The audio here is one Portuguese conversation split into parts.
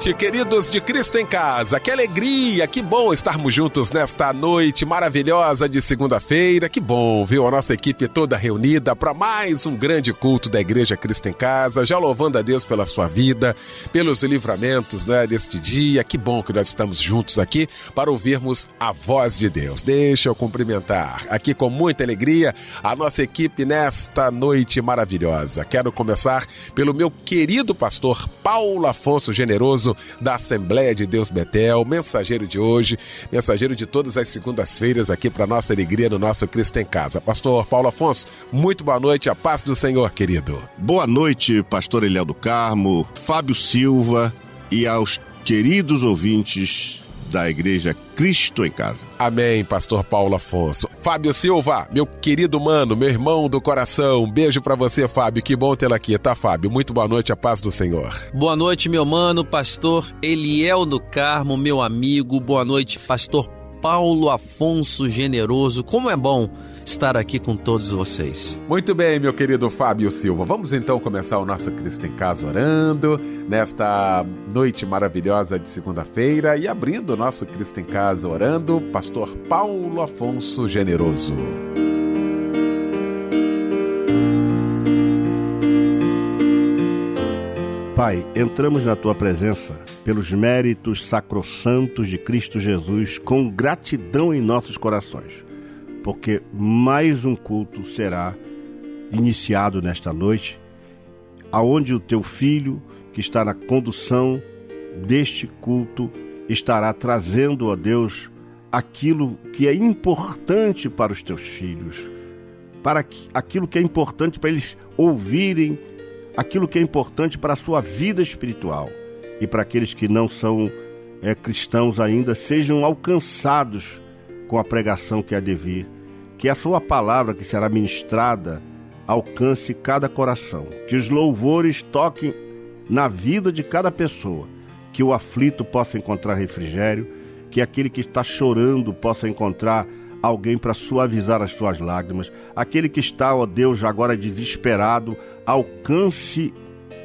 Noite, queridos de Cristo em Casa. Que alegria, que bom estarmos juntos nesta noite maravilhosa de segunda-feira. Que bom, viu? A nossa equipe toda reunida para mais um grande culto da Igreja Cristo em Casa, já louvando a Deus pela sua vida, pelos livramentos né, deste dia. Que bom que nós estamos juntos aqui para ouvirmos a voz de Deus. Deixa eu cumprimentar aqui com muita alegria a nossa equipe nesta noite maravilhosa. Quero começar pelo meu querido pastor Paulo Afonso Generoso da Assembleia de Deus Betel, mensageiro de hoje, mensageiro de todas as segundas-feiras aqui para nossa alegria no nosso Cristo em Casa. Pastor Paulo Afonso, muito boa noite, a paz do Senhor, querido. Boa noite, pastor Eliel do Carmo, Fábio Silva e aos queridos ouvintes da Igreja Cristo em Casa. Amém, Pastor Paulo Afonso. Fábio Silva, meu querido mano, meu irmão do coração, um beijo para você, Fábio. Que bom tê-lo aqui, tá, Fábio? Muito boa noite, a paz do Senhor. Boa noite, meu mano, Pastor Eliel do Carmo, meu amigo. Boa noite, Pastor Paulo Afonso Generoso. Como é bom estar aqui com todos vocês. Muito bem, meu querido Fábio Silva. Vamos então começar o nosso Cristo em Casa orando nesta noite maravilhosa de segunda-feira e abrindo o nosso Cristo em Casa orando, Pastor Paulo Afonso Generoso. Pai, entramos na tua presença pelos méritos sacrossantos de Cristo Jesus com gratidão em nossos corações porque mais um culto será iniciado nesta noite, aonde o teu filho, que está na condução deste culto, estará trazendo a Deus aquilo que é importante para os teus filhos, para aquilo que é importante para eles ouvirem, aquilo que é importante para a sua vida espiritual e para aqueles que não são é, cristãos ainda sejam alcançados com a pregação que há de vir. Que a sua palavra que será ministrada alcance cada coração. Que os louvores toquem na vida de cada pessoa. Que o aflito possa encontrar refrigério. Que aquele que está chorando possa encontrar alguém para suavizar as suas lágrimas. Aquele que está, ó Deus, agora desesperado, alcance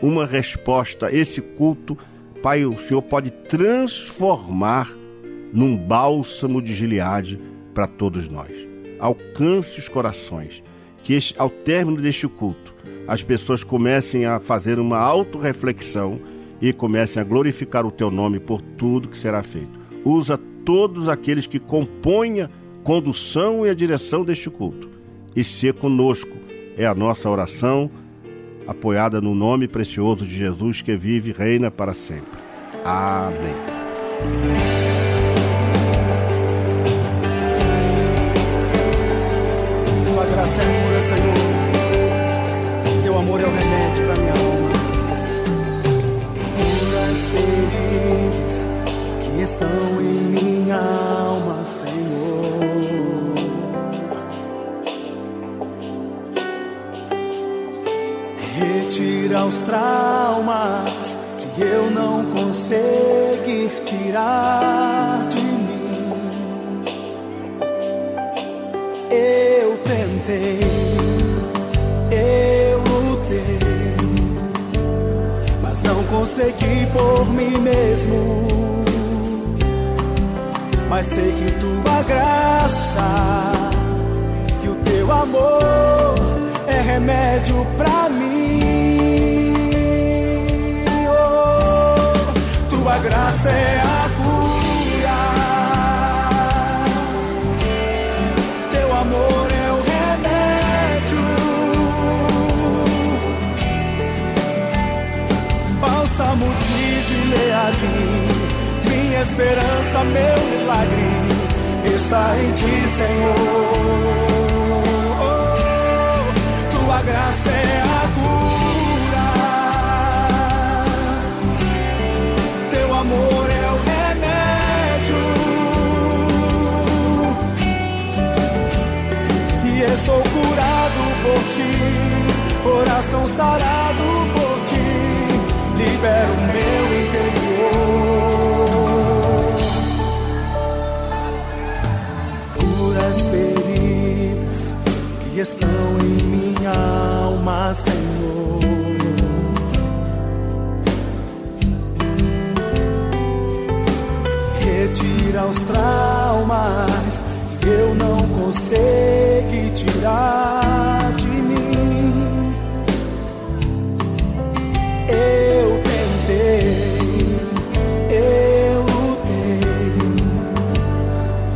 uma resposta. Esse culto, Pai, o Senhor pode transformar num bálsamo de Gileade para todos nós. Alcance os corações, que ao término deste culto as pessoas comecem a fazer uma autorreflexão e comecem a glorificar o teu nome por tudo que será feito. Usa todos aqueles que compõem a condução e a direção deste culto. E ser conosco é a nossa oração, apoiada no nome precioso de Jesus que vive e reina para sempre. Amém. Amor é o remédio para minha alma. Cura as feridas que estão em minha alma, Senhor. Retira os traumas que eu não conseguir tirar consegui por mim mesmo. Mas sei que tua graça e o teu amor é remédio pra mim. Oh, tua graça é a Gileadim. minha esperança, meu milagre está em ti, Senhor. Oh, tua graça é a cura, teu amor é o remédio, e estou curado por ti, coração sarado por ti. libero meu estão em minha alma, Senhor. Retira os traumas que eu não consigo tirar de mim. Eu tentei, eu lutei,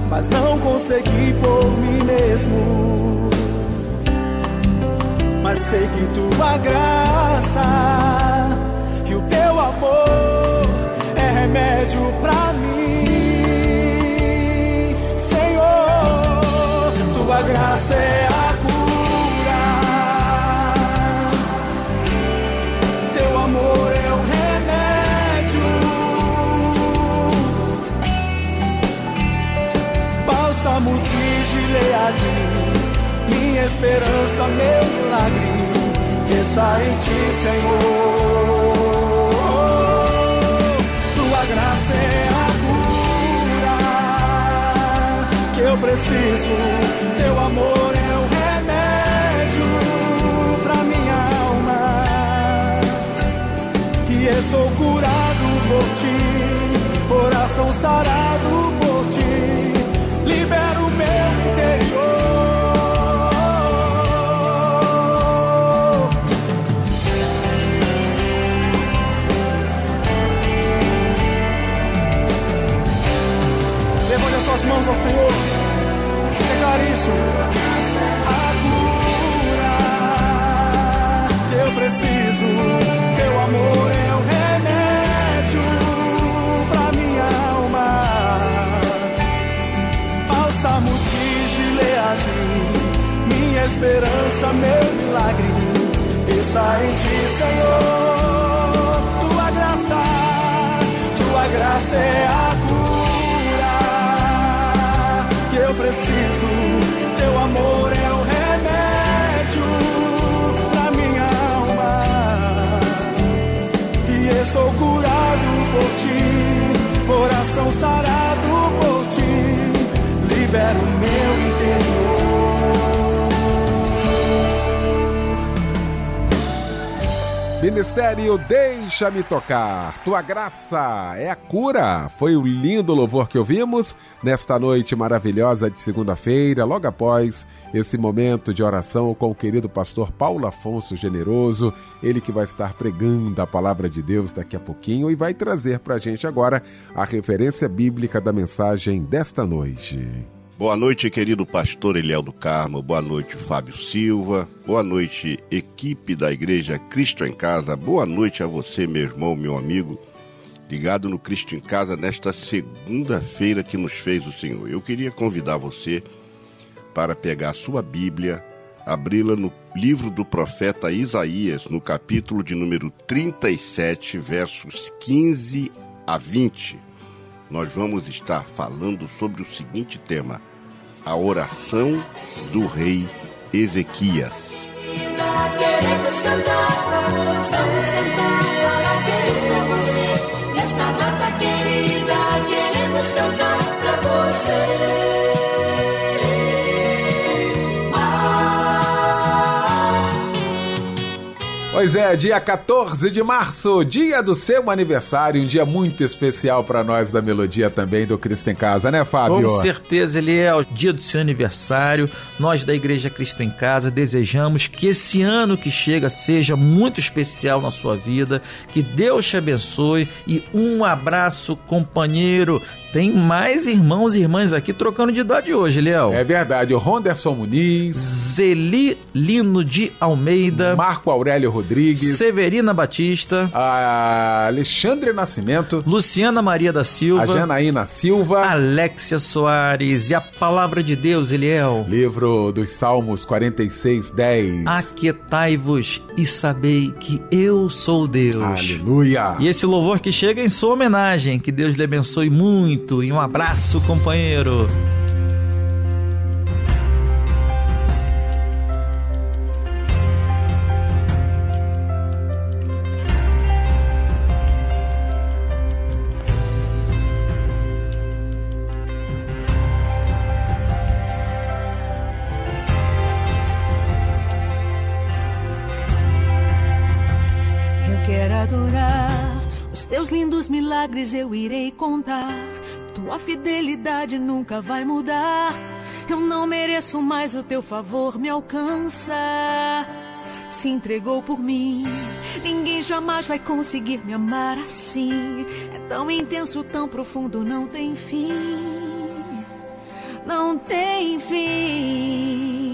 mas não consegui por mim mesmo. Sei que tua graça, que o teu amor é remédio pra mim. Senhor, tua graça é a cura. Teu amor é o remédio. Bálsamo de Gileade minha esperança, meu milagre está em ti, Senhor. Tua graça é a cura que eu preciso, teu amor é o remédio pra minha alma. E estou curado por ti, coração sarado por ti, suas mãos ao Senhor. Declare isso. A cura eu preciso. Teu amor é o remédio pra minha alma. Bálsamo de Gileade. Minha esperança, meu milagre está em ti, Senhor. Tua graça, tua graça é a cura preciso. Ministério Deixa-me Tocar. Tua graça é a cura. Foi o lindo louvor que ouvimos nesta noite maravilhosa de segunda-feira, logo após esse momento de oração com o querido pastor Paulo Afonso Generoso, ele que vai estar pregando a palavra de Deus daqui a pouquinho e vai trazer para a gente agora a referência bíblica da mensagem desta noite. Boa noite, querido pastor Eliel do Carmo. Boa noite, Fábio Silva. Boa noite, equipe da Igreja Cristo em Casa. Boa noite a você, meu irmão, meu amigo, ligado no Cristo em Casa nesta segunda-feira que nos fez o Senhor. Eu queria convidar você para pegar sua Bíblia, abri-la no livro do profeta Isaías, no capítulo de número 37, versos 15 a 20. Nós vamos estar falando sobre o seguinte tema: a oração do rei Ezequias. Nesta data querida, queremos cantar pra você. Pois é, dia 14 de março, dia do seu aniversário, um dia muito especial para nós da Melodia também do Cristo em Casa, né, Fábio? Com certeza, ele é o dia do seu aniversário. Nós da Igreja Cristo em Casa desejamos que esse ano que chega seja muito especial na sua vida, que Deus te abençoe e um abraço, companheiro. Tem mais irmãos e irmãs aqui trocando de idade hoje, Léo. É verdade, o Ronderson Muniz, Zeli Lino de Almeida, Marco Aurélio Rodrigues, Severina Batista, Alexandre Nascimento, Luciana Maria da Silva, a Janaína Silva, Alexia Soares e a palavra de Deus, Eliel. livro dos Salmos 46, 10. Aquietai-vos e sabei que eu sou Deus. Aleluia! E esse louvor que chega em sua homenagem, que Deus lhe abençoe muito muito e um abraço, companheiro. milagres eu irei contar. Tua fidelidade nunca vai mudar. Eu não mereço mais o teu favor me alcança. Se entregou por mim. Ninguém jamais vai conseguir me amar assim. É tão intenso, tão profundo, não tem fim. Não tem fim.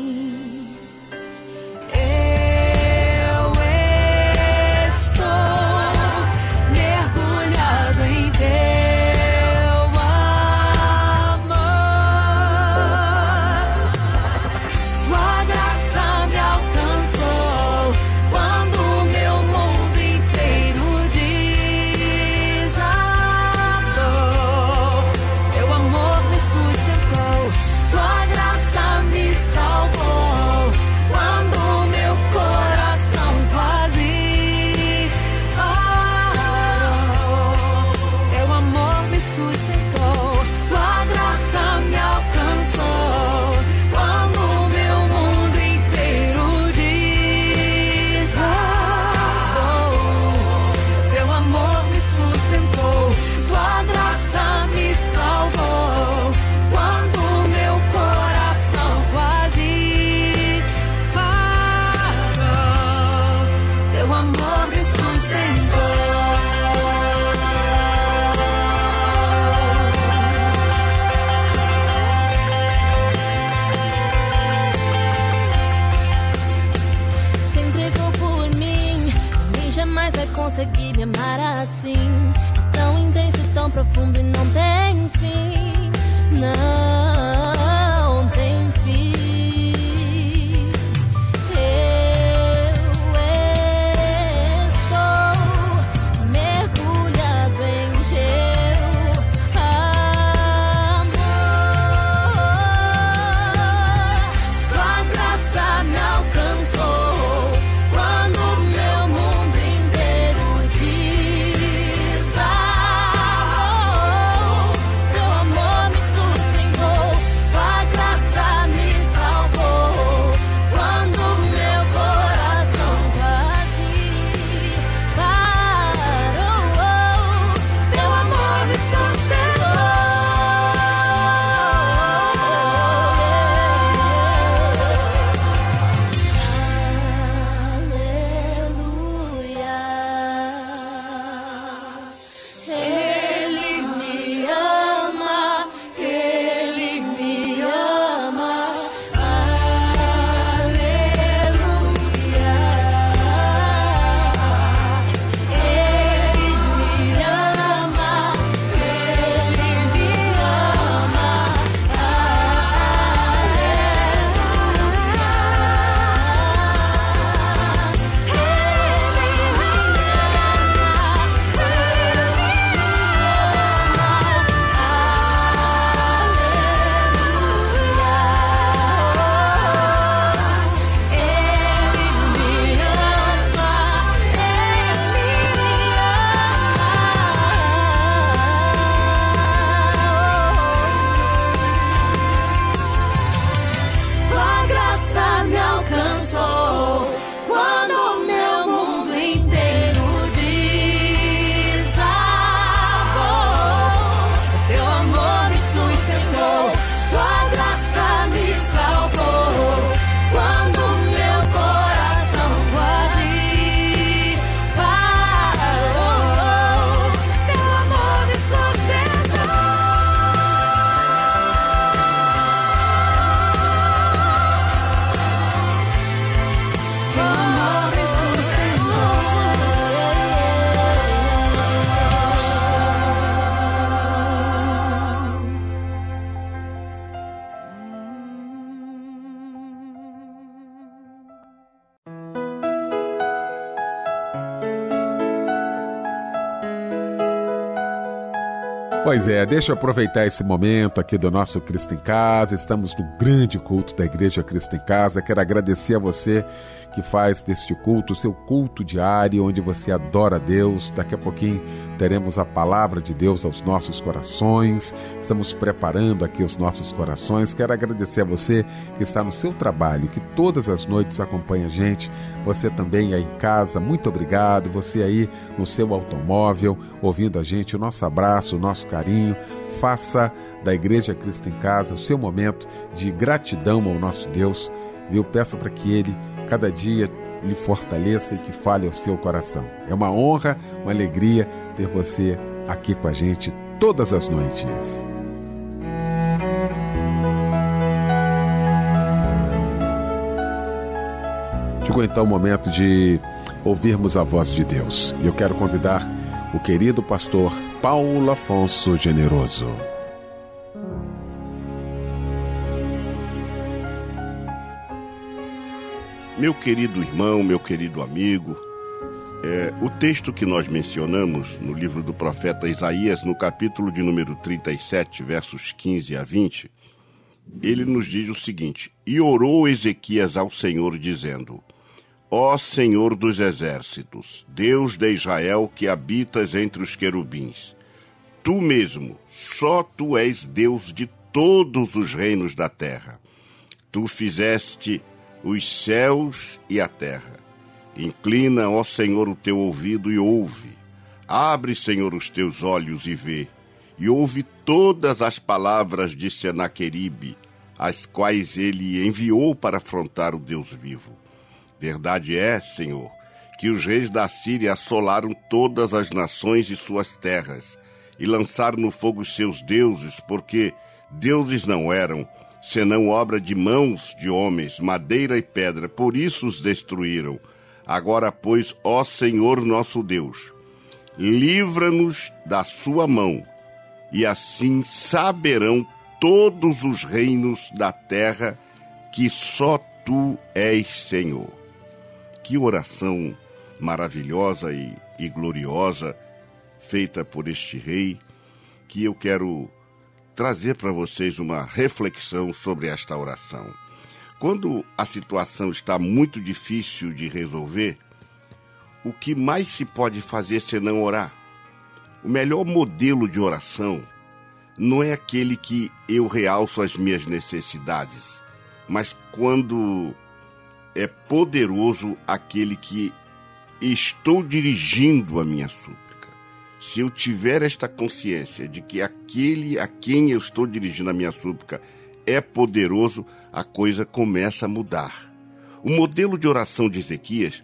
Pois é, deixa eu aproveitar esse momento aqui do nosso Cristo em Casa. Estamos no grande culto da Igreja Cristo em Casa. Quero agradecer a você que faz deste culto o seu culto diário, onde você adora Deus. Daqui a pouquinho teremos a palavra de Deus aos nossos corações. Estamos preparando aqui os nossos corações. Quero agradecer a você que está no seu trabalho, que todas as noites acompanha a gente. Você também aí em casa, muito obrigado. Você aí no seu automóvel, ouvindo a gente. O nosso abraço, o nosso carinho. Faça da Igreja Cristo em Casa o seu momento de gratidão ao nosso Deus. Viu? Peça para que Ele, cada dia, lhe fortaleça e que fale ao seu coração. É uma honra, uma alegria ter você aqui com a gente todas as noites. Chegou então o momento de ouvirmos a voz de Deus. E eu quero convidar o querido pastor Paulo Afonso Generoso. Meu querido irmão, meu querido amigo, é, o texto que nós mencionamos no livro do profeta Isaías, no capítulo de número 37, versos 15 a 20, ele nos diz o seguinte: E orou Ezequias ao Senhor, dizendo: Ó Senhor dos exércitos, Deus de Israel que habitas entre os querubins, tu mesmo, só tu és Deus de todos os reinos da terra. Tu fizeste os céus e a terra. Inclina, ó Senhor, o teu ouvido e ouve. Abre, Senhor, os teus olhos e vê. E ouve todas as palavras de Senaqueribe, as quais ele enviou para afrontar o Deus vivo. Verdade é, Senhor, que os reis da Síria assolaram todas as nações e suas terras, e lançaram no fogo seus deuses, porque deuses não eram, senão obra de mãos de homens, madeira e pedra, por isso os destruíram. Agora, pois, ó Senhor nosso Deus, livra-nos da sua mão, e assim saberão todos os reinos da terra que só tu és Senhor. Que oração maravilhosa e, e gloriosa feita por este rei, que eu quero trazer para vocês uma reflexão sobre esta oração. Quando a situação está muito difícil de resolver, o que mais se pode fazer senão orar? O melhor modelo de oração não é aquele que eu realço as minhas necessidades, mas quando é poderoso aquele que estou dirigindo a minha súplica se eu tiver esta consciência de que aquele a quem eu estou dirigindo a minha súplica é poderoso, a coisa começa a mudar. O modelo de oração de Ezequias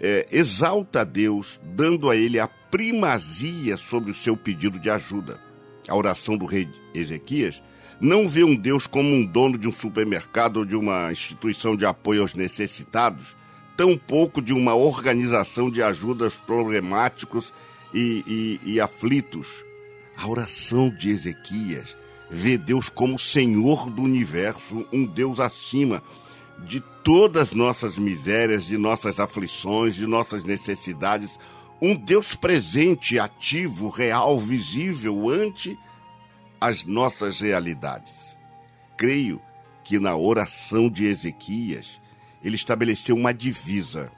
é, exalta a Deus, dando a ele a primazia sobre o seu pedido de ajuda. A oração do rei Ezequias não vê um Deus como um dono de um supermercado ou de uma instituição de apoio aos necessitados, tampouco de uma organização de ajudas problemáticos e, e, e aflitos. A oração de Ezequias vê Deus como Senhor do universo, um Deus acima de todas nossas misérias, de nossas aflições, de nossas necessidades, um Deus presente, ativo, real, visível ante as nossas realidades. Creio que na oração de Ezequias ele estabeleceu uma divisa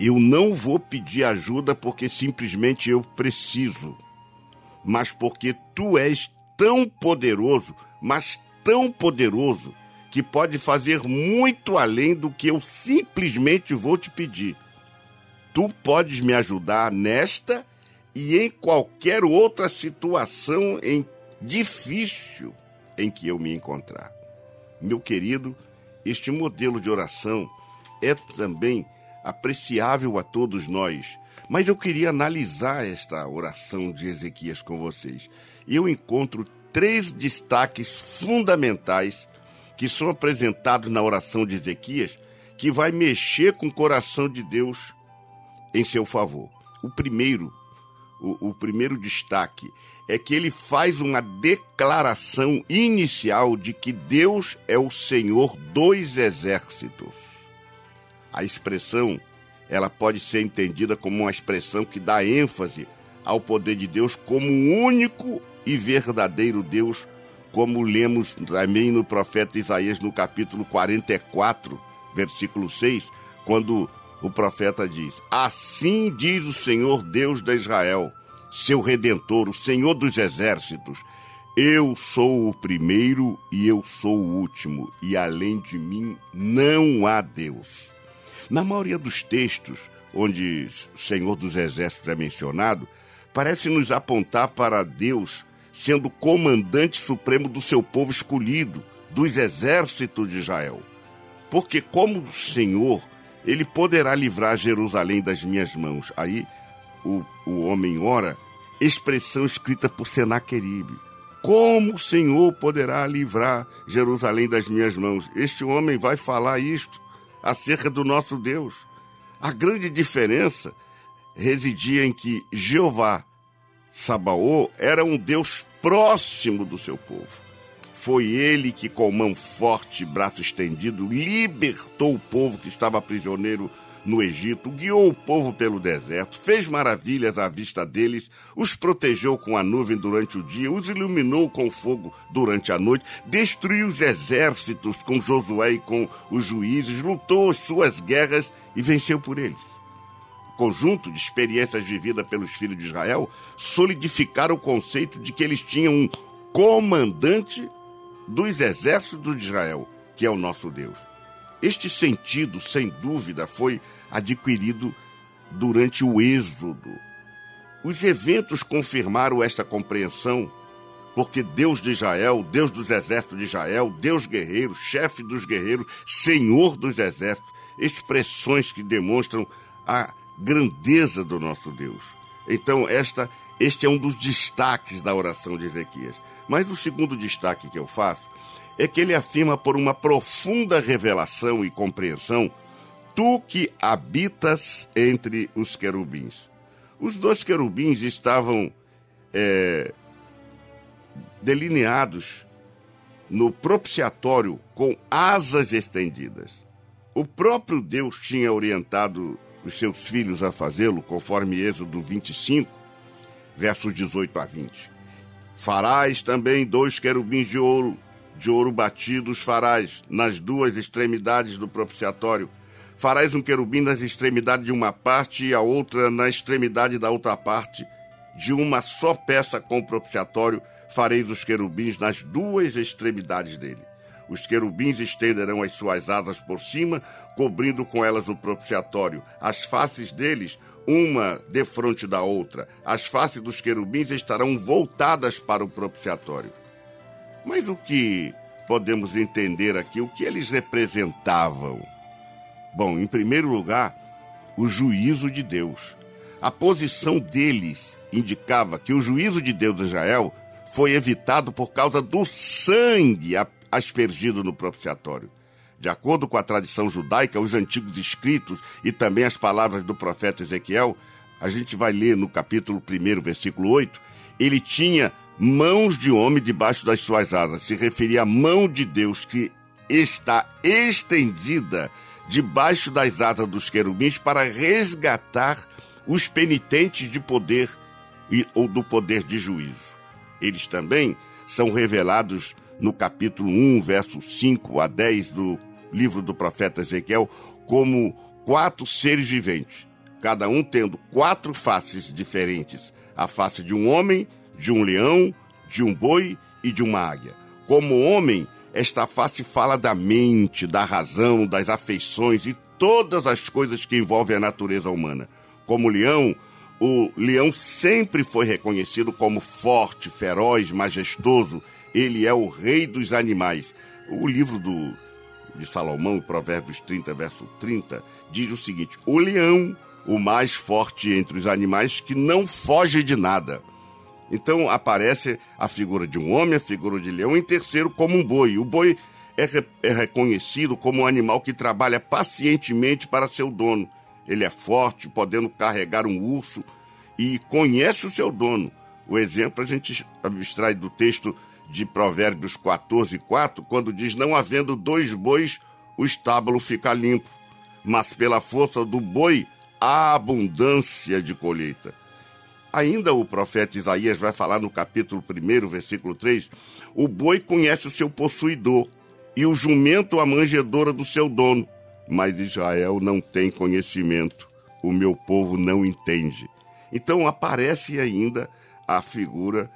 eu não vou pedir ajuda porque simplesmente eu preciso, mas porque tu és tão poderoso, mas tão poderoso, que pode fazer muito além do que eu simplesmente vou te pedir. Tu podes me ajudar nesta e em qualquer outra situação em difícil em que eu me encontrar. Meu querido, este modelo de oração é também apreciável a todos nós. Mas eu queria analisar esta oração de Ezequias com vocês. Eu encontro três destaques fundamentais que são apresentados na oração de Ezequias, que vai mexer com o coração de Deus em seu favor. O primeiro, o, o primeiro destaque é que ele faz uma declaração inicial de que Deus é o Senhor dos exércitos. A expressão, ela pode ser entendida como uma expressão que dá ênfase ao poder de Deus como único e verdadeiro Deus, como lemos também no profeta Isaías no capítulo 44, versículo 6, quando o profeta diz: Assim diz o Senhor Deus de Israel, seu redentor, o Senhor dos exércitos: Eu sou o primeiro e eu sou o último, e além de mim não há Deus. Na maioria dos textos onde o Senhor dos exércitos é mencionado, parece nos apontar para Deus sendo comandante supremo do seu povo escolhido, dos exércitos de Israel. Porque, como Senhor, ele poderá livrar Jerusalém das minhas mãos. Aí o, o homem ora, expressão escrita por Senaqueribe. Como o Senhor poderá livrar Jerusalém das minhas mãos? Este homem vai falar isto acerca do nosso Deus. A grande diferença residia em que Jeová Sabaô era um Deus próximo do seu povo. Foi ele que, com mão forte e braço estendido, libertou o povo que estava prisioneiro no Egito, guiou o povo pelo deserto, fez maravilhas à vista deles, os protegeu com a nuvem durante o dia, os iluminou com fogo durante a noite, destruiu os exércitos com Josué e com os juízes, lutou as suas guerras e venceu por eles conjunto de experiências vividas pelos filhos de Israel solidificaram o conceito de que eles tinham um comandante dos exércitos de Israel, que é o nosso Deus. Este sentido, sem dúvida, foi adquirido durante o Êxodo. Os eventos confirmaram esta compreensão, porque Deus de Israel, Deus dos exércitos de Israel, Deus guerreiro, chefe dos guerreiros, Senhor dos exércitos, expressões que demonstram a grandeza do nosso Deus. Então, esta, este é um dos destaques da oração de Ezequias. Mas o segundo destaque que eu faço é que ele afirma por uma profunda revelação e compreensão, tu que habitas entre os querubins. Os dois querubins estavam é, delineados no propiciatório com asas estendidas. O próprio Deus tinha orientado os seus filhos a fazê-lo, conforme Êxodo 25, versos 18 a 20. Farás também dois querubins de ouro, de ouro batidos farás nas duas extremidades do propiciatório. Farás um querubim nas extremidades de uma parte e a outra na extremidade da outra parte. De uma só peça com o propiciatório fareis os querubins nas duas extremidades dele. Os querubins estenderão as suas asas por cima, cobrindo com elas o propiciatório. As faces deles, uma defronte da outra. As faces dos querubins estarão voltadas para o propiciatório. Mas o que podemos entender aqui? O que eles representavam? Bom, em primeiro lugar, o juízo de Deus. A posição deles indicava que o juízo de Deus de Israel foi evitado por causa do sangue aspergido no propiciatório. De acordo com a tradição judaica, os antigos escritos e também as palavras do profeta Ezequiel, a gente vai ler no capítulo 1, versículo 8, ele tinha mãos de homem debaixo das suas asas. Se referia à mão de Deus que está estendida debaixo das asas dos querubins para resgatar os penitentes de poder e, ou do poder de juízo. Eles também são revelados no capítulo 1, versos 5 a 10 do livro do profeta Ezequiel, como quatro seres viventes, cada um tendo quatro faces diferentes: a face de um homem, de um leão, de um boi e de uma águia. Como homem, esta face fala da mente, da razão, das afeições e todas as coisas que envolvem a natureza humana. Como leão, o leão sempre foi reconhecido como forte, feroz, majestoso ele é o rei dos animais. O livro do, de Salomão, Provérbios 30, verso 30, diz o seguinte: O leão, o mais forte entre os animais, que não foge de nada. Então aparece a figura de um homem, a figura de leão, em terceiro, como um boi. O boi é, re, é reconhecido como um animal que trabalha pacientemente para seu dono. Ele é forte, podendo carregar um urso e conhece o seu dono. O exemplo a gente abstrai do texto de Provérbios 14, 4, quando diz: Não havendo dois bois, o estábulo fica limpo, mas pela força do boi há abundância de colheita. Ainda o profeta Isaías vai falar no capítulo 1, versículo 3: O boi conhece o seu possuidor, e o jumento a manjedora do seu dono. Mas Israel não tem conhecimento, o meu povo não entende. Então aparece ainda a figura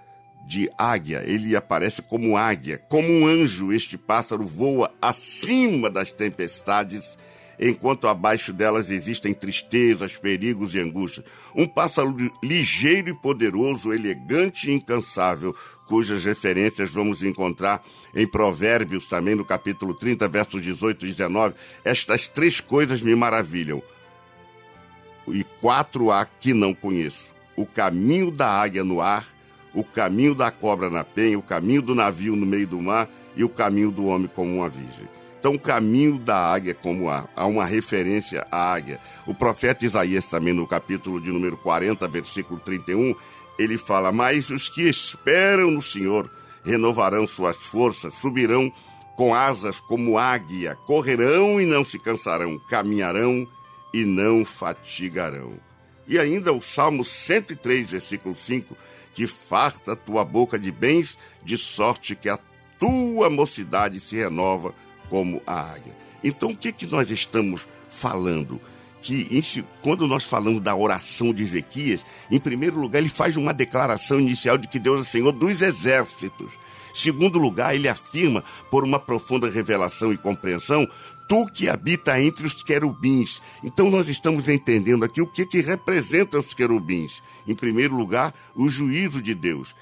de águia. Ele aparece como águia, como um anjo. Este pássaro voa acima das tempestades, enquanto abaixo delas existem tristezas, perigos e angústias. Um pássaro ligeiro e poderoso, elegante e incansável, cujas referências vamos encontrar em Provérbios, também no capítulo 30, versos 18 e 19. Estas três coisas me maravilham. E quatro há que não conheço: o caminho da águia no ar o caminho da cobra na penha, o caminho do navio no meio do mar e o caminho do homem como uma virgem. Então, o caminho da águia como há, há uma referência à águia. O profeta Isaías também no capítulo de número 40, versículo 31, ele fala: "Mas os que esperam no Senhor renovarão suas forças, subirão com asas como águia, correrão e não se cansarão, caminharão e não fatigarão." E ainda o Salmo 103, versículo 5, que farta tua boca de bens, de sorte que a tua mocidade se renova como a águia. Então, o que, que nós estamos falando? Que quando nós falamos da oração de Ezequias, em primeiro lugar, ele faz uma declaração inicial de que Deus é Senhor dos exércitos. Segundo lugar, ele afirma, por uma profunda revelação e compreensão, tu que habita entre os querubins. Então nós estamos entendendo aqui o que, que representa os querubins. Em primeiro lugar, o juízo de Deus.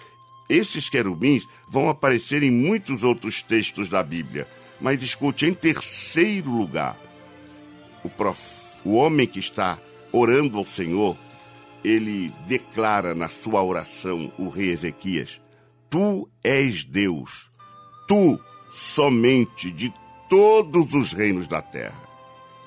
Esses querubins vão aparecer em muitos outros textos da Bíblia. Mas escute, em terceiro lugar, o, prof... o homem que está orando ao Senhor, ele declara na sua oração, o rei Ezequias: Tu és Deus, tu somente de todos os reinos da terra.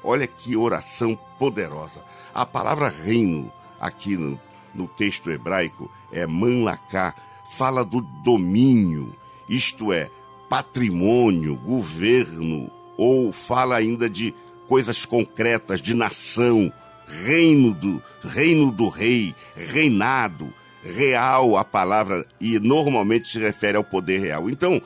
Olha que oração poderosa. A palavra reino, aqui no, no texto hebraico, é manlaká, fala do domínio, isto é, patrimônio, governo, ou fala ainda de coisas concretas, de nação, reino do, reino do rei, reinado, real a palavra, e normalmente se refere ao poder real. Então,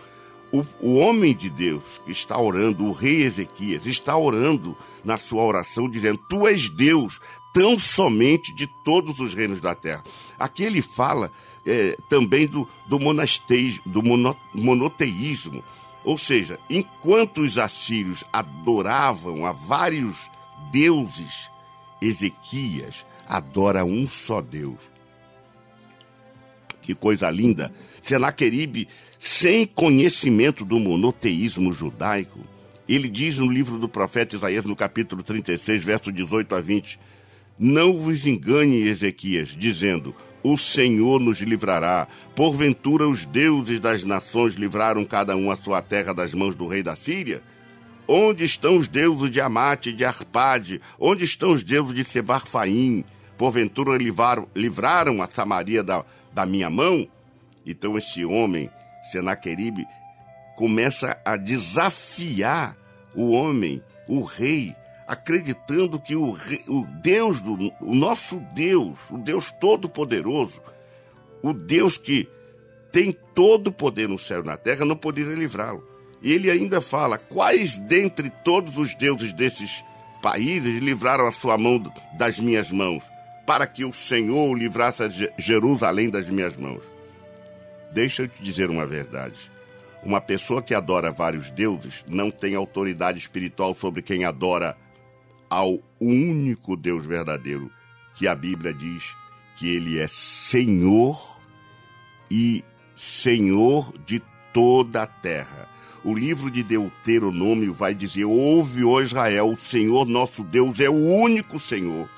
o, o homem de Deus que está orando, o rei Ezequias, está orando na sua oração, dizendo: Tu és Deus, tão somente de todos os reinos da terra. Aqui ele fala é, também do, do, monasteis, do mono, monoteísmo. Ou seja, enquanto os assírios adoravam a vários deuses, Ezequias adora um só Deus. Que coisa linda! Senaqueribe sem conhecimento do monoteísmo judaico. Ele diz no livro do profeta Isaías, no capítulo 36, verso 18 a 20: Não vos engane, Ezequias, dizendo: O Senhor nos livrará. Porventura os deuses das nações livraram cada um a sua terra das mãos do rei da Síria? Onde estão os deuses de Amate de Arpade? Onde estão os deuses de Sebarfaim? Porventura livraram, livraram a Samaria da, da minha mão? Então esse homem Senaqueribe começa a desafiar o homem, o rei, acreditando que o, o Deus, do, o nosso Deus, o Deus Todo-Poderoso, o Deus que tem todo o poder no céu e na terra, não poderia livrá-lo. E ele ainda fala: quais dentre todos os deuses desses países livraram a sua mão das minhas mãos, para que o Senhor livrasse Jerusalém das minhas mãos? Deixa eu te dizer uma verdade. Uma pessoa que adora vários deuses não tem autoridade espiritual sobre quem adora ao único Deus verdadeiro, que a Bíblia diz que ele é Senhor e Senhor de toda a terra. O livro de Deuteronômio vai dizer: Ouve, ó Israel, o Senhor nosso Deus é o único Senhor.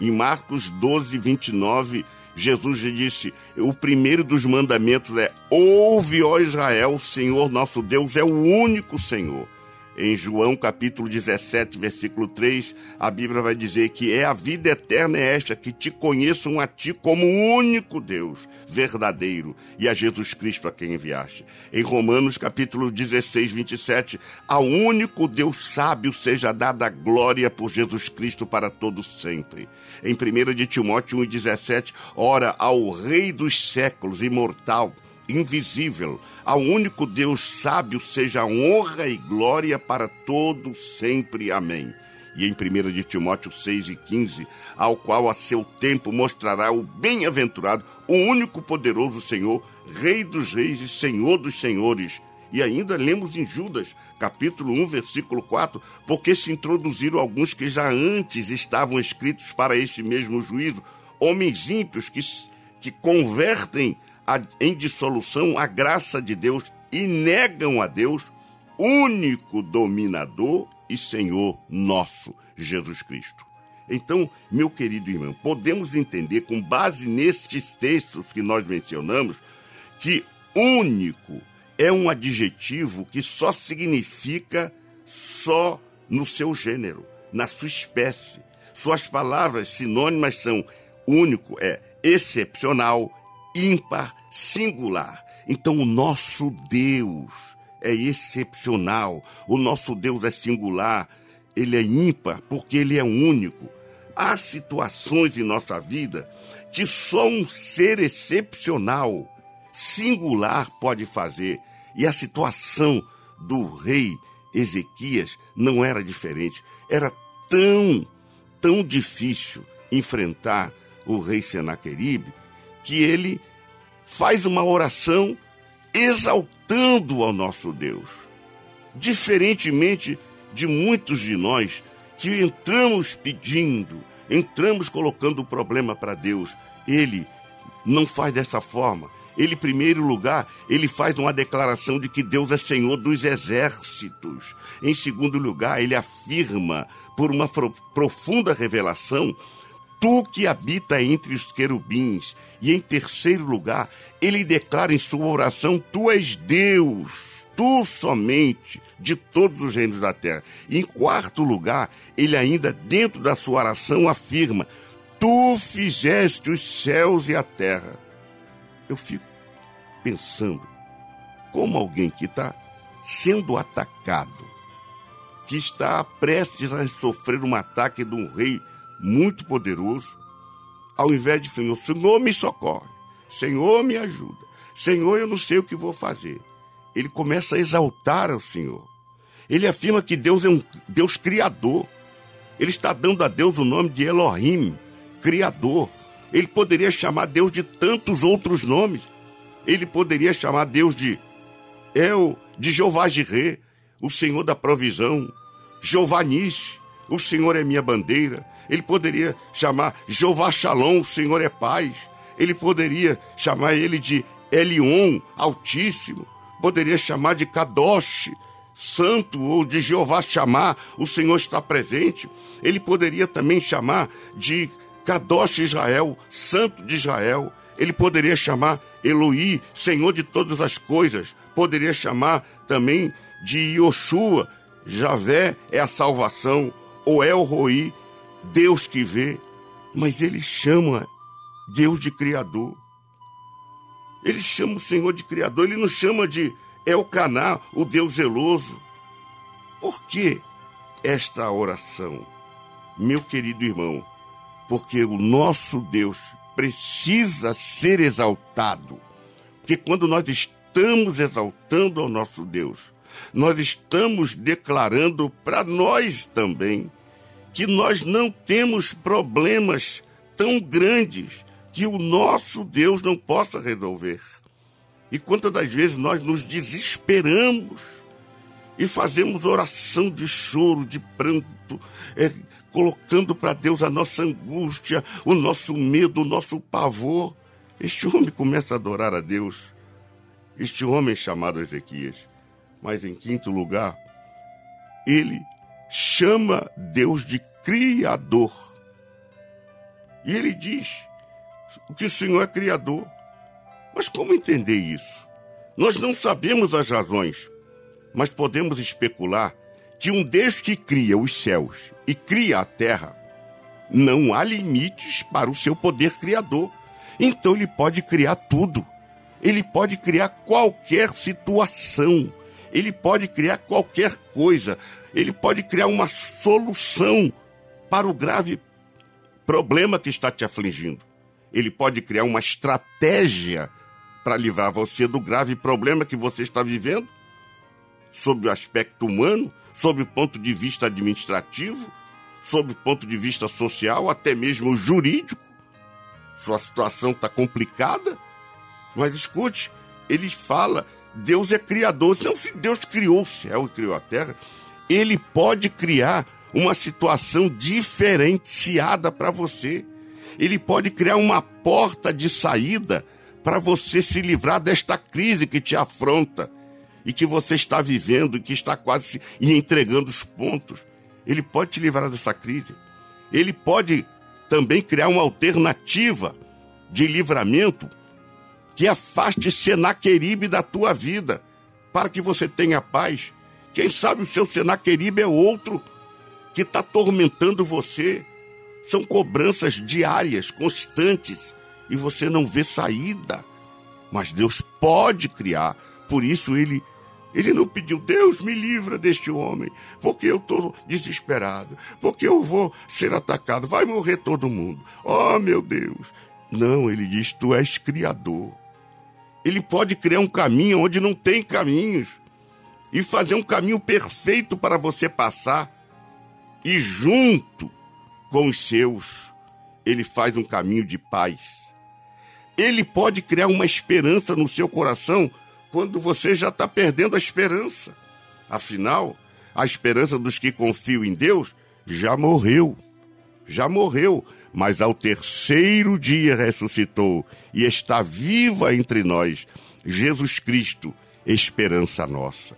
Em Marcos 12, 29, Jesus disse: o primeiro dos mandamentos é: Ouve, ó Israel, o Senhor nosso Deus é o único Senhor. Em João capítulo 17, versículo 3, a Bíblia vai dizer que é a vida eterna é esta, que te conheçam a ti como único Deus verdadeiro e a Jesus Cristo a quem enviaste. Em Romanos capítulo 16, 27, ao único Deus sábio seja dada a glória por Jesus Cristo para todo sempre. Em 1 de Timóteo 1,17, ora ao Rei dos séculos, imortal, invisível, ao único Deus sábio seja honra e glória para todo sempre. Amém. E em 1 de Timóteo 6 e 15, ao qual a seu tempo mostrará o bem-aventurado, o único poderoso Senhor, Rei dos reis e Senhor dos senhores. E ainda lemos em Judas, capítulo 1, versículo 4, porque se introduziram alguns que já antes estavam escritos para este mesmo juízo, homens ímpios que, que convertem em dissolução a graça de Deus e negam a Deus, único dominador e Senhor nosso, Jesus Cristo. Então, meu querido irmão, podemos entender, com base nestes textos que nós mencionamos, que único é um adjetivo que só significa só no seu gênero, na sua espécie. Suas palavras sinônimas são único, é excepcional, ímpar, singular. Então, o nosso Deus é excepcional, o nosso Deus é singular, ele é ímpar porque ele é único. Há situações em nossa vida que só um ser excepcional, singular pode fazer. E a situação do rei Ezequias não era diferente. Era tão, tão difícil enfrentar o rei Senaqueribe que ele faz uma oração exaltando ao nosso Deus. Diferentemente de muitos de nós que entramos pedindo, entramos colocando o problema para Deus, ele não faz dessa forma. Ele, em primeiro lugar, ele faz uma declaração de que Deus é Senhor dos exércitos. Em segundo lugar, ele afirma, por uma profunda revelação, tu que habita entre os querubins. E em terceiro lugar, ele declara em sua oração: Tu és Deus, tu somente, de todos os reinos da terra. E em quarto lugar, ele ainda, dentro da sua oração, afirma: Tu fizeste os céus e a terra. Eu fico pensando como alguém que está sendo atacado, que está prestes a sofrer um ataque de um rei muito poderoso, ao invés de Senhor, Senhor me socorre, Senhor me ajuda, Senhor eu não sei o que vou fazer. Ele começa a exaltar ao Senhor. Ele afirma que Deus é um Deus criador. Ele está dando a Deus o nome de Elohim, criador. Ele poderia chamar Deus de tantos outros nomes. Ele poderia chamar Deus de El, de Jeová Jirê, o Senhor da provisão, Jeová Nis, o Senhor é minha bandeira, ele poderia chamar Jeová Shalom, o Senhor é paz. Ele poderia chamar ele de Elion, Altíssimo. Poderia chamar de Kadosh, Santo, ou de Jeová chamar, o Senhor está presente. Ele poderia também chamar de Kadosh Israel, Santo de Israel. Ele poderia chamar Eloí, Senhor de todas as coisas. Poderia chamar também de Yoshua, Javé é a salvação, ou El Roi, Deus que vê, mas ele chama Deus de Criador. Ele chama o Senhor de Criador, ele não chama de Elcaná, o Deus zeloso. Por que esta oração? Meu querido irmão, porque o nosso Deus precisa ser exaltado. Porque quando nós estamos exaltando ao nosso Deus, nós estamos declarando para nós também que nós não temos problemas tão grandes que o nosso Deus não possa resolver. E quantas das vezes nós nos desesperamos e fazemos oração de choro, de pranto, é, colocando para Deus a nossa angústia, o nosso medo, o nosso pavor. Este homem começa a adorar a Deus. Este homem chamado Ezequias. Mas em quinto lugar, ele chama Deus de Criador. E ele diz que o Senhor é Criador. Mas como entender isso? Nós não sabemos as razões, mas podemos especular que um Deus que cria os céus e cria a terra, não há limites para o seu poder criador. Então ele pode criar tudo. Ele pode criar qualquer situação. Ele pode criar qualquer coisa. Ele pode criar uma solução para o grave problema que está te afligindo. Ele pode criar uma estratégia para livrar você do grave problema que você está vivendo, sob o aspecto humano, sob o ponto de vista administrativo, sob o ponto de vista social, até mesmo jurídico. Sua situação está complicada, mas escute, ele fala, Deus é criador. Não, se Deus criou o céu e criou a terra, ele pode criar uma situação diferenciada para você. Ele pode criar uma porta de saída para você se livrar desta crise que te afronta e que você está vivendo e que está quase se entregando os pontos. Ele pode te livrar dessa crise. Ele pode também criar uma alternativa de livramento que afaste Senaqueribe da tua vida, para que você tenha paz. Quem sabe o seu Senaqueribe é outro que está atormentando você. São cobranças diárias, constantes, e você não vê saída. Mas Deus pode criar, por isso ele ele não pediu, Deus me livra deste homem, porque eu estou desesperado, porque eu vou ser atacado, vai morrer todo mundo. Oh, meu Deus. Não, ele diz, tu és criador. Ele pode criar um caminho onde não tem caminhos e fazer um caminho perfeito para você passar. E junto com os seus, ele faz um caminho de paz. Ele pode criar uma esperança no seu coração quando você já está perdendo a esperança. Afinal, a esperança dos que confiam em Deus já morreu. Já morreu, mas ao terceiro dia ressuscitou e está viva entre nós. Jesus Cristo, esperança nossa.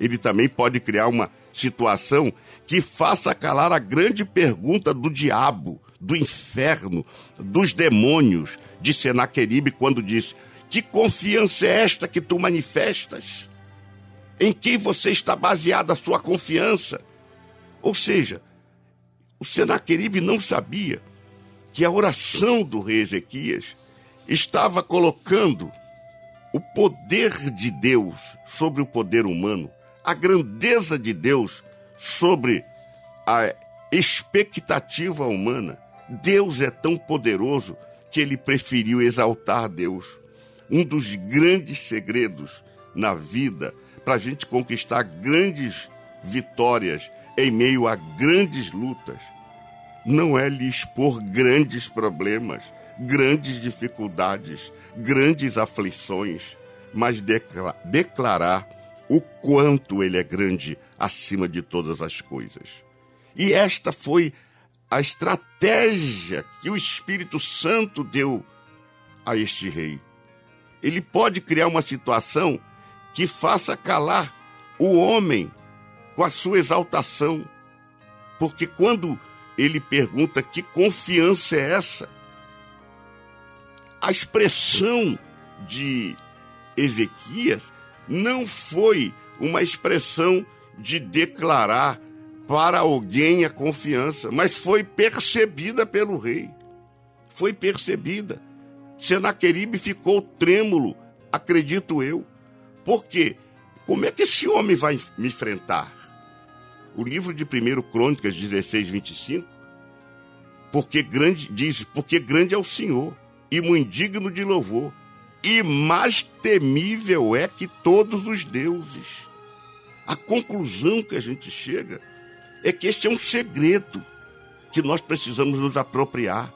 Ele também pode criar uma situação que faça calar a grande pergunta do diabo, do inferno, dos demônios, de Senaqueribe, quando disse: Que confiança é esta que tu manifestas? Em quem você está baseada a sua confiança? Ou seja, o Senaqueribe não sabia que a oração do rei Ezequias estava colocando o poder de Deus sobre o poder humano, a grandeza de Deus sobre a expectativa humana. Deus é tão poderoso que ele preferiu exaltar Deus. Um dos grandes segredos na vida para a gente conquistar grandes vitórias em meio a grandes lutas não é lhe expor grandes problemas, grandes dificuldades, grandes aflições, mas declarar o quanto ele é grande acima de todas as coisas. E esta foi a estratégia que o Espírito Santo deu a este rei. Ele pode criar uma situação que faça calar o homem com a sua exaltação. Porque quando ele pergunta que confiança é essa, a expressão de Ezequias não foi uma expressão de declarar para alguém a confiança, mas foi percebida pelo rei. Foi percebida. Senaqueribe ficou trêmulo, acredito eu. Por quê? Como é que esse homem vai me enfrentar? O livro de 1 Crônicas 16, 25, porque grande, diz, porque grande é o Senhor, e muito digno de louvor, e mais temível é que todos os deuses. A conclusão que a gente chega é que este é um segredo que nós precisamos nos apropriar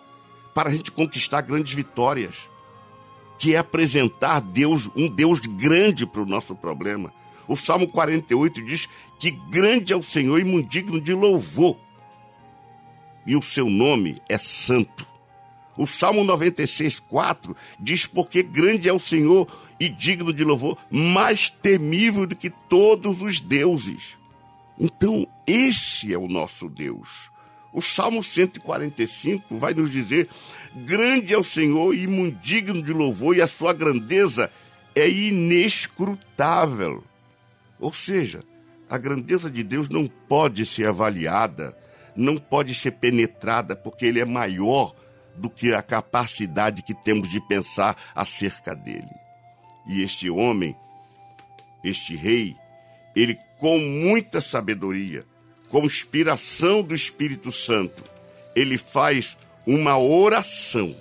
para a gente conquistar grandes vitórias, que é apresentar Deus, um Deus grande para o nosso problema. O Salmo 48 diz que grande é o Senhor e muito digno de louvor, e o seu nome é santo. O Salmo 96, 4 diz: Porque grande é o Senhor e digno de louvor, mais temível do que todos os deuses. Então, esse é o nosso Deus. O Salmo 145 vai nos dizer: Grande é o Senhor e digno de louvor, e a sua grandeza é inescrutável. Ou seja, A grandeza de Deus não pode ser avaliada, não pode ser penetrada, porque Ele é maior do que a capacidade que temos de pensar acerca dele. E este homem, este rei, ele com muita sabedoria, com inspiração do Espírito Santo, ele faz uma oração.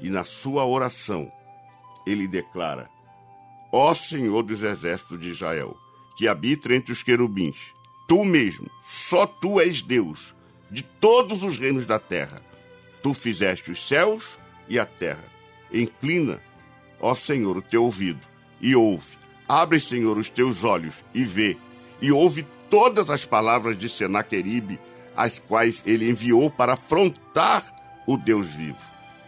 E na sua oração, ele declara: Ó Senhor dos exércitos de Israel, que habita entre os querubins, tu mesmo, só tu és Deus de todos os reinos da terra. Tu fizeste os céus e a terra. Inclina, ó Senhor, o teu ouvido e ouve. Abre, Senhor, os teus olhos e vê. E ouve todas as palavras de Senaqueribe, as quais ele enviou para afrontar o Deus vivo.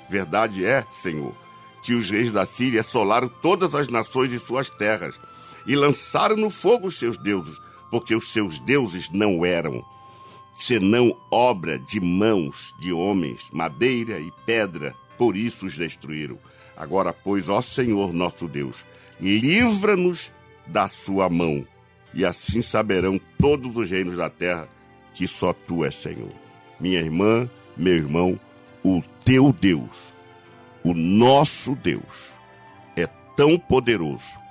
Verdade é, Senhor, que os reis da Síria assolaram todas as nações e suas terras e lançaram no fogo os seus deuses, porque os seus deuses não eram senão obra de mãos de homens, madeira e pedra, por isso os destruíram. Agora, pois, ó Senhor nosso Deus, livra-nos da sua mão, e assim saberão todos os reinos da terra que só tu és Senhor. Minha irmã, meu irmão, o teu Deus, o nosso Deus, é tão poderoso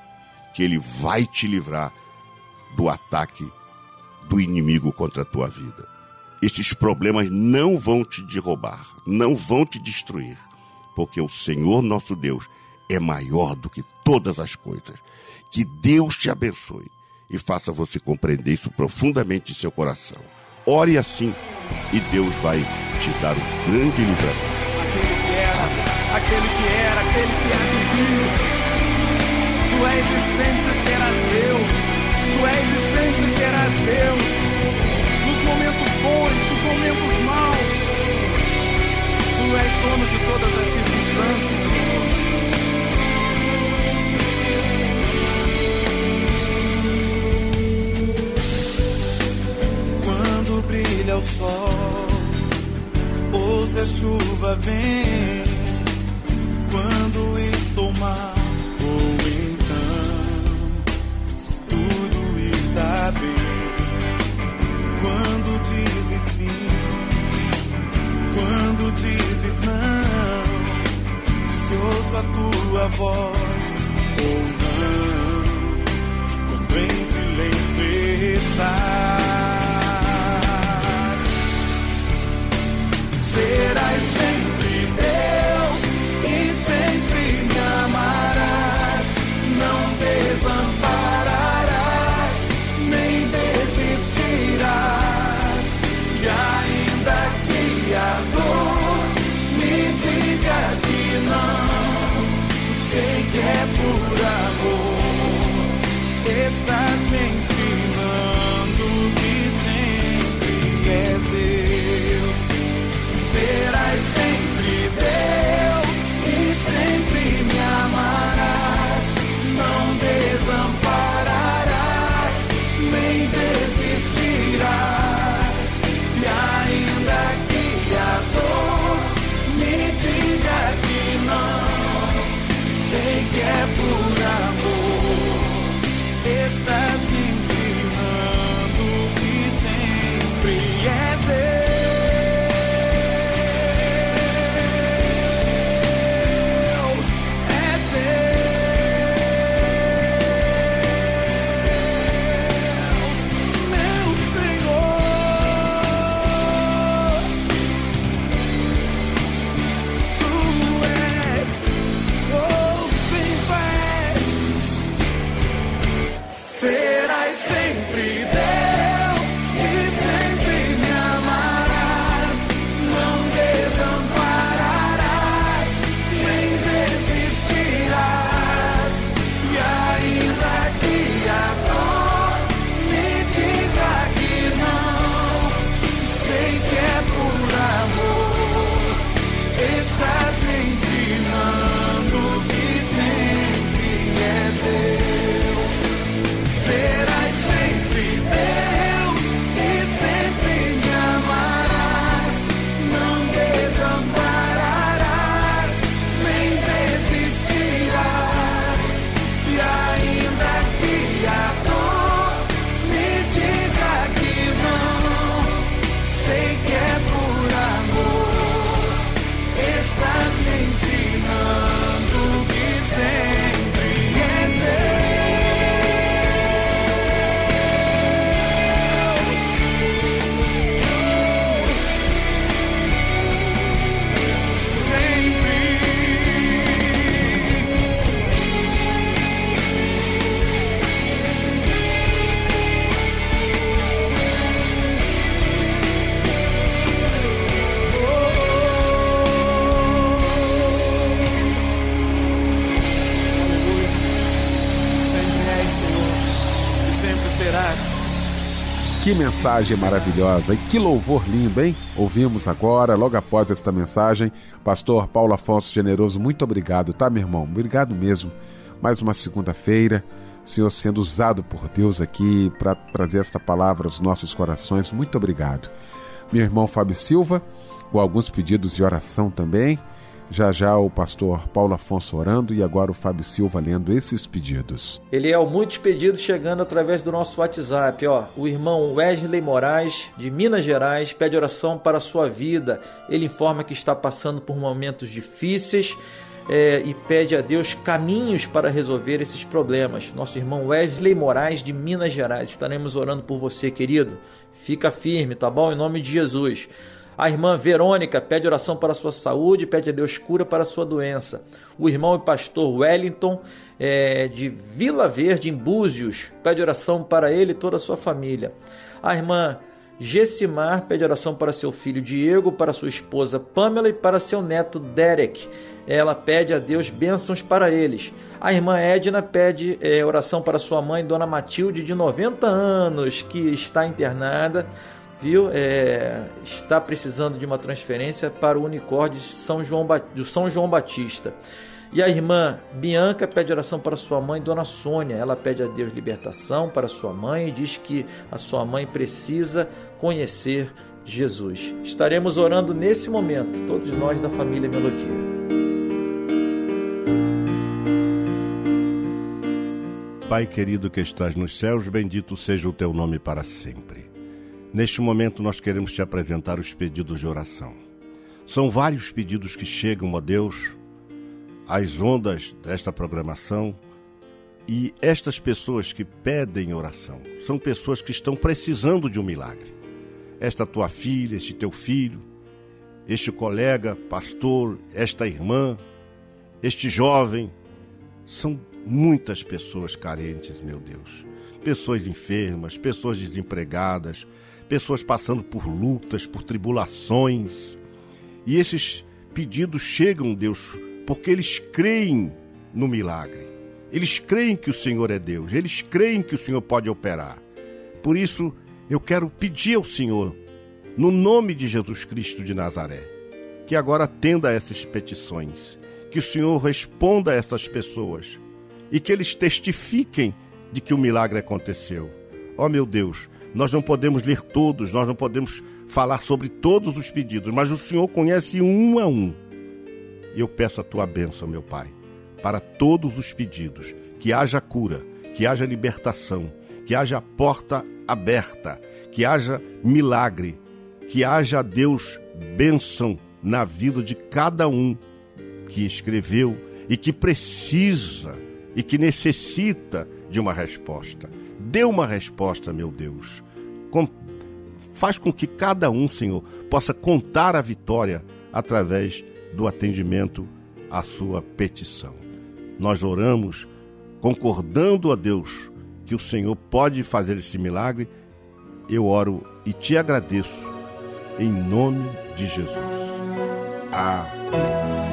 que ele vai te livrar do ataque do inimigo contra a tua vida. Estes problemas não vão te derrubar, não vão te destruir, porque o Senhor nosso Deus é maior do que todas as coisas. Que Deus te abençoe e faça você compreender isso profundamente em seu coração. Ore assim e Deus vai te dar um grande livramento. Aquele que era, aquele que era, aquele que vir. Tu és e sempre serás Deus. Tu és e sempre serás Deus. Nos momentos bons, nos momentos maus. Tu és dono de todas as circunstâncias. Quando brilha o sol, ou se a chuva vem, quando estou mal, bem. Quando dizes sim, quando dizes não, se ouço a tua voz ou não, quando em silêncio estás. Que mensagem maravilhosa e que louvor lindo, hein? Ouvimos agora, logo após esta mensagem, Pastor Paulo Afonso Generoso, muito obrigado, tá, meu irmão? Obrigado mesmo. Mais uma segunda-feira, Senhor sendo usado por Deus aqui para trazer esta palavra aos nossos corações. Muito obrigado. Meu irmão Fábio Silva, com alguns pedidos de oração também. Já já o pastor Paulo Afonso orando e agora o Fábio Silva lendo esses pedidos. Eliel, muitos pedidos chegando através do nosso WhatsApp. Ó, o irmão Wesley Moraes, de Minas Gerais, pede oração para a sua vida. Ele informa que está passando por momentos difíceis é, e pede a Deus caminhos para resolver esses problemas. Nosso irmão Wesley Moraes, de Minas Gerais. Estaremos orando por você, querido. Fica firme, tá bom? Em nome de Jesus. A irmã Verônica pede oração para a sua saúde, pede a Deus cura para a sua doença. O irmão e pastor Wellington, é, de Vila Verde, em Búzios, pede oração para ele e toda a sua família. A irmã Gessimar pede oração para seu filho Diego, para sua esposa Pamela e para seu neto Derek. Ela pede a Deus bênçãos para eles. A irmã Edna pede é, oração para sua mãe, Dona Matilde, de 90 anos, que está internada viu? É, está precisando de uma transferência para o Unicórnio São João, do São João Batista. E a irmã Bianca pede oração para sua mãe, Dona Sônia. Ela pede a Deus libertação para sua mãe e diz que a sua mãe precisa conhecer Jesus. Estaremos orando nesse momento, todos nós da família Melodia. Pai querido que estás nos céus, bendito seja o teu nome para sempre. Neste momento, nós queremos te apresentar os pedidos de oração. São vários pedidos que chegam, ó Deus, às ondas desta programação. E estas pessoas que pedem oração são pessoas que estão precisando de um milagre. Esta tua filha, este teu filho, este colega, pastor, esta irmã, este jovem, são muitas pessoas carentes, meu Deus. Pessoas enfermas, pessoas desempregadas, pessoas passando por lutas, por tribulações. E esses pedidos chegam, Deus, porque eles creem no milagre. Eles creem que o Senhor é Deus, eles creem que o Senhor pode operar. Por isso, eu quero pedir ao Senhor, no nome de Jesus Cristo de Nazaré, que agora atenda a essas petições, que o Senhor responda a essas pessoas e que eles testifiquem de que o milagre aconteceu. Ó oh, meu Deus, nós não podemos ler todos, nós não podemos falar sobre todos os pedidos, mas o Senhor conhece um a um. E eu peço a tua bênção, meu Pai, para todos os pedidos, que haja cura, que haja libertação, que haja porta aberta, que haja milagre, que haja, Deus, bênção na vida de cada um que escreveu e que precisa e que necessita de uma resposta. Dê uma resposta, meu Deus. Com, faz com que cada um, Senhor, possa contar a vitória através do atendimento à sua petição. Nós oramos concordando a Deus que o Senhor pode fazer esse milagre. Eu oro e te agradeço em nome de Jesus. Amém.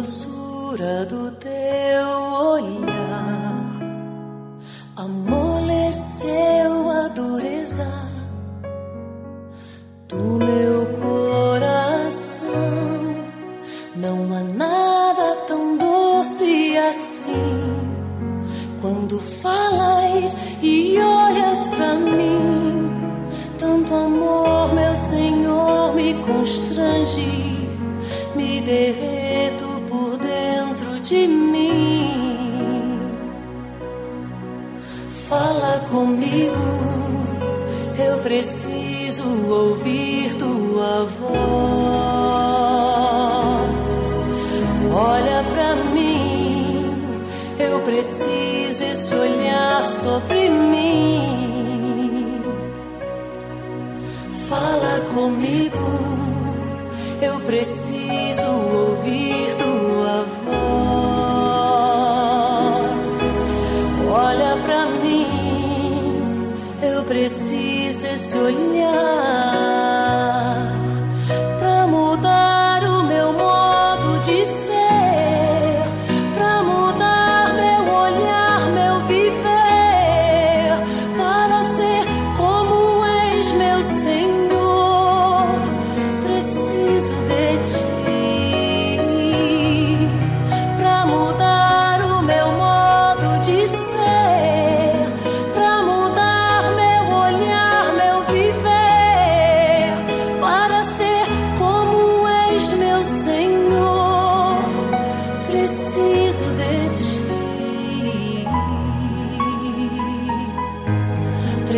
Doçura do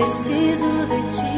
Preciso de ti.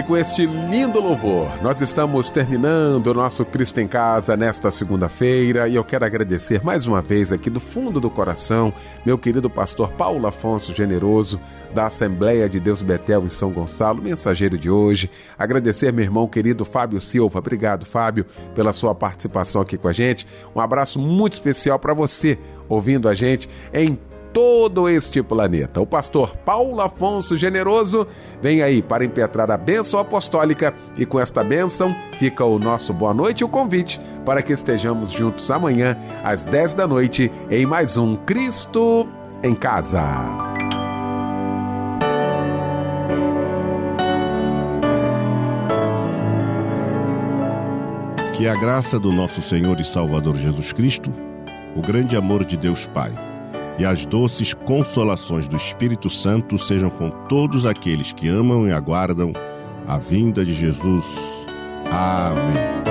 E com este lindo louvor, nós estamos terminando o nosso Cristo em Casa nesta segunda-feira e eu quero agradecer mais uma vez aqui do fundo do coração meu querido pastor Paulo Afonso Generoso, da Assembleia de Deus Betel em São Gonçalo, mensageiro de hoje. Agradecer meu irmão querido Fábio Silva. Obrigado, Fábio, pela sua participação aqui com a gente. Um abraço muito especial para você, ouvindo a gente em todo este planeta. O pastor Paulo Afonso Generoso vem aí para impetrar a bênção apostólica e com esta bênção fica o nosso boa noite e o convite para que estejamos juntos amanhã às 10 da noite em mais um Cristo em Casa. Que a graça do nosso Senhor e Salvador Jesus Cristo, o grande amor de Deus Pai e as doces consolações do Espírito Santo sejam com todos aqueles que amam e aguardam a vinda de Jesus. Amém.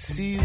see you.